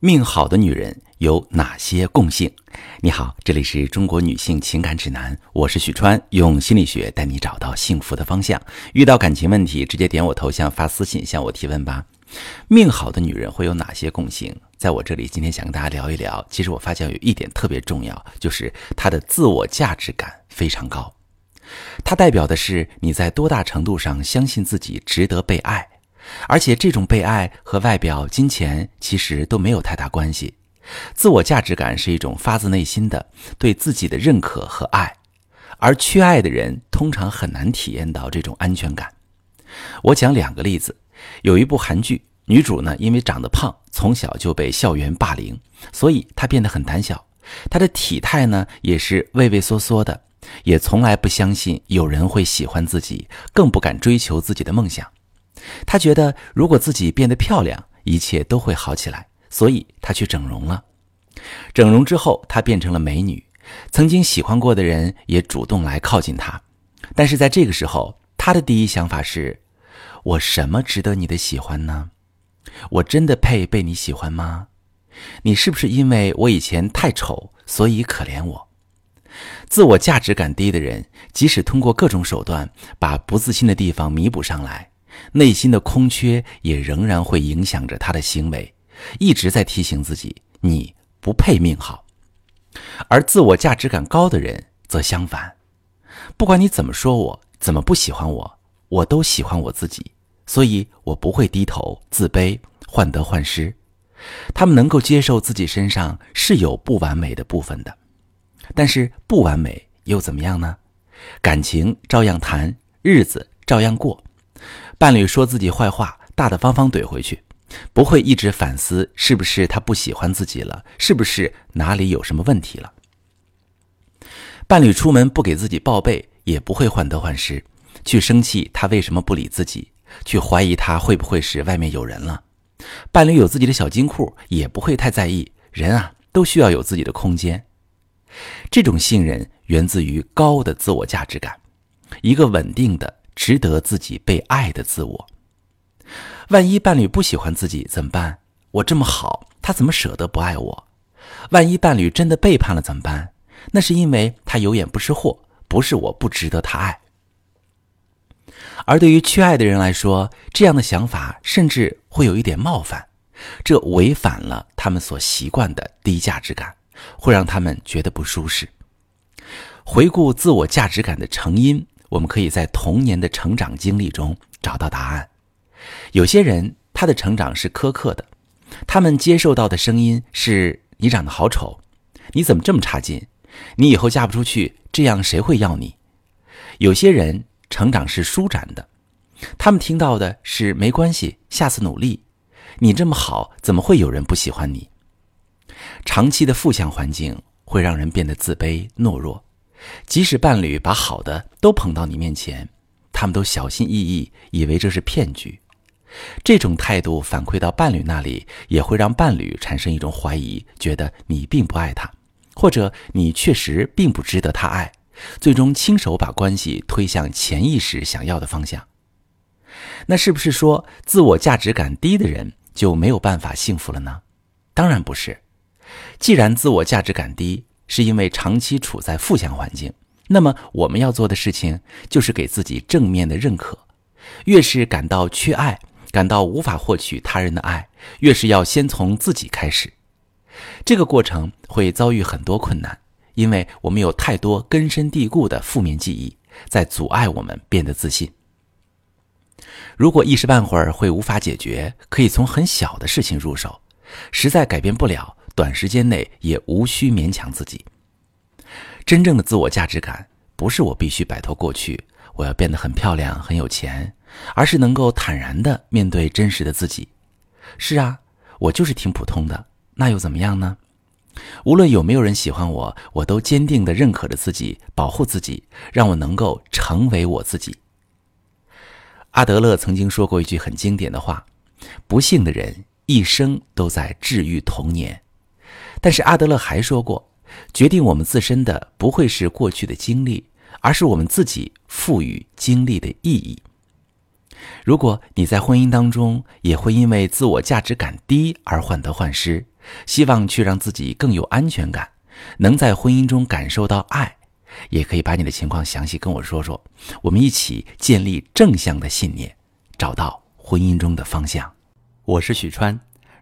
命好的女人有哪些共性？你好，这里是中国女性情感指南，我是许川，用心理学带你找到幸福的方向。遇到感情问题，直接点我头像发私信向我提问吧。命好的女人会有哪些共性？在我这里，今天想跟大家聊一聊。其实我发现有一点特别重要，就是她的自我价值感非常高。它代表的是你在多大程度上相信自己值得被爱。而且这种被爱和外表、金钱其实都没有太大关系。自我价值感是一种发自内心的对自己的认可和爱，而缺爱的人通常很难体验到这种安全感。我讲两个例子：有一部韩剧，女主呢因为长得胖，从小就被校园霸凌，所以她变得很胆小。她的体态呢也是畏畏缩缩的，也从来不相信有人会喜欢自己，更不敢追求自己的梦想。她觉得，如果自己变得漂亮，一切都会好起来，所以她去整容了。整容之后，她变成了美女，曾经喜欢过的人也主动来靠近她。但是在这个时候，她的第一想法是：我什么值得你的喜欢呢？我真的配被你喜欢吗？你是不是因为我以前太丑，所以可怜我？自我价值感低的人，即使通过各种手段把不自信的地方弥补上来。内心的空缺也仍然会影响着他的行为，一直在提醒自己：你不配命好。而自我价值感高的人则相反，不管你怎么说我，怎么不喜欢我，我都喜欢我自己，所以我不会低头自卑、患得患失。他们能够接受自己身上是有不完美的部分的，但是不完美又怎么样呢？感情照样谈，日子照样过。伴侣说自己坏话，大大方方怼回去，不会一直反思是不是他不喜欢自己了，是不是哪里有什么问题了。伴侣出门不给自己报备，也不会患得患失，去生气他为什么不理自己，去怀疑他会不会是外面有人了。伴侣有自己的小金库，也不会太在意。人啊，都需要有自己的空间。这种信任源自于高的自我价值感，一个稳定的。值得自己被爱的自我。万一伴侣不喜欢自己怎么办？我这么好，他怎么舍得不爱我？万一伴侣真的背叛了怎么办？那是因为他有眼不识货，不是我不值得他爱。而对于缺爱的人来说，这样的想法甚至会有一点冒犯，这违反了他们所习惯的低价值感，会让他们觉得不舒适。回顾自我价值感的成因。我们可以在童年的成长经历中找到答案。有些人他的成长是苛刻的，他们接受到的声音是“你长得好丑，你怎么这么差劲，你以后嫁不出去，这样谁会要你？”有些人成长是舒展的，他们听到的是“没关系，下次努力，你这么好，怎么会有人不喜欢你？”长期的负向环境会让人变得自卑懦弱。即使伴侣把好的都捧到你面前，他们都小心翼翼，以为这是骗局。这种态度反馈到伴侣那里，也会让伴侣产生一种怀疑，觉得你并不爱他，或者你确实并不值得他爱，最终亲手把关系推向潜意识想要的方向。那是不是说自我价值感低的人就没有办法幸福了呢？当然不是。既然自我价值感低，是因为长期处在负向环境，那么我们要做的事情就是给自己正面的认可。越是感到缺爱，感到无法获取他人的爱，越是要先从自己开始。这个过程会遭遇很多困难，因为我们有太多根深蒂固的负面记忆在阻碍我们变得自信。如果一时半会儿会无法解决，可以从很小的事情入手，实在改变不了。短时间内也无需勉强自己。真正的自我价值感，不是我必须摆脱过去，我要变得很漂亮、很有钱，而是能够坦然的面对真实的自己。是啊，我就是挺普通的，那又怎么样呢？无论有没有人喜欢我，我都坚定的认可着自己，保护自己，让我能够成为我自己。阿德勒曾经说过一句很经典的话：“不幸的人一生都在治愈童年。”但是阿德勒还说过，决定我们自身的不会是过去的经历，而是我们自己赋予经历的意义。如果你在婚姻当中也会因为自我价值感低而患得患失，希望去让自己更有安全感，能在婚姻中感受到爱，也可以把你的情况详细跟我说说，我们一起建立正向的信念，找到婚姻中的方向。我是许川，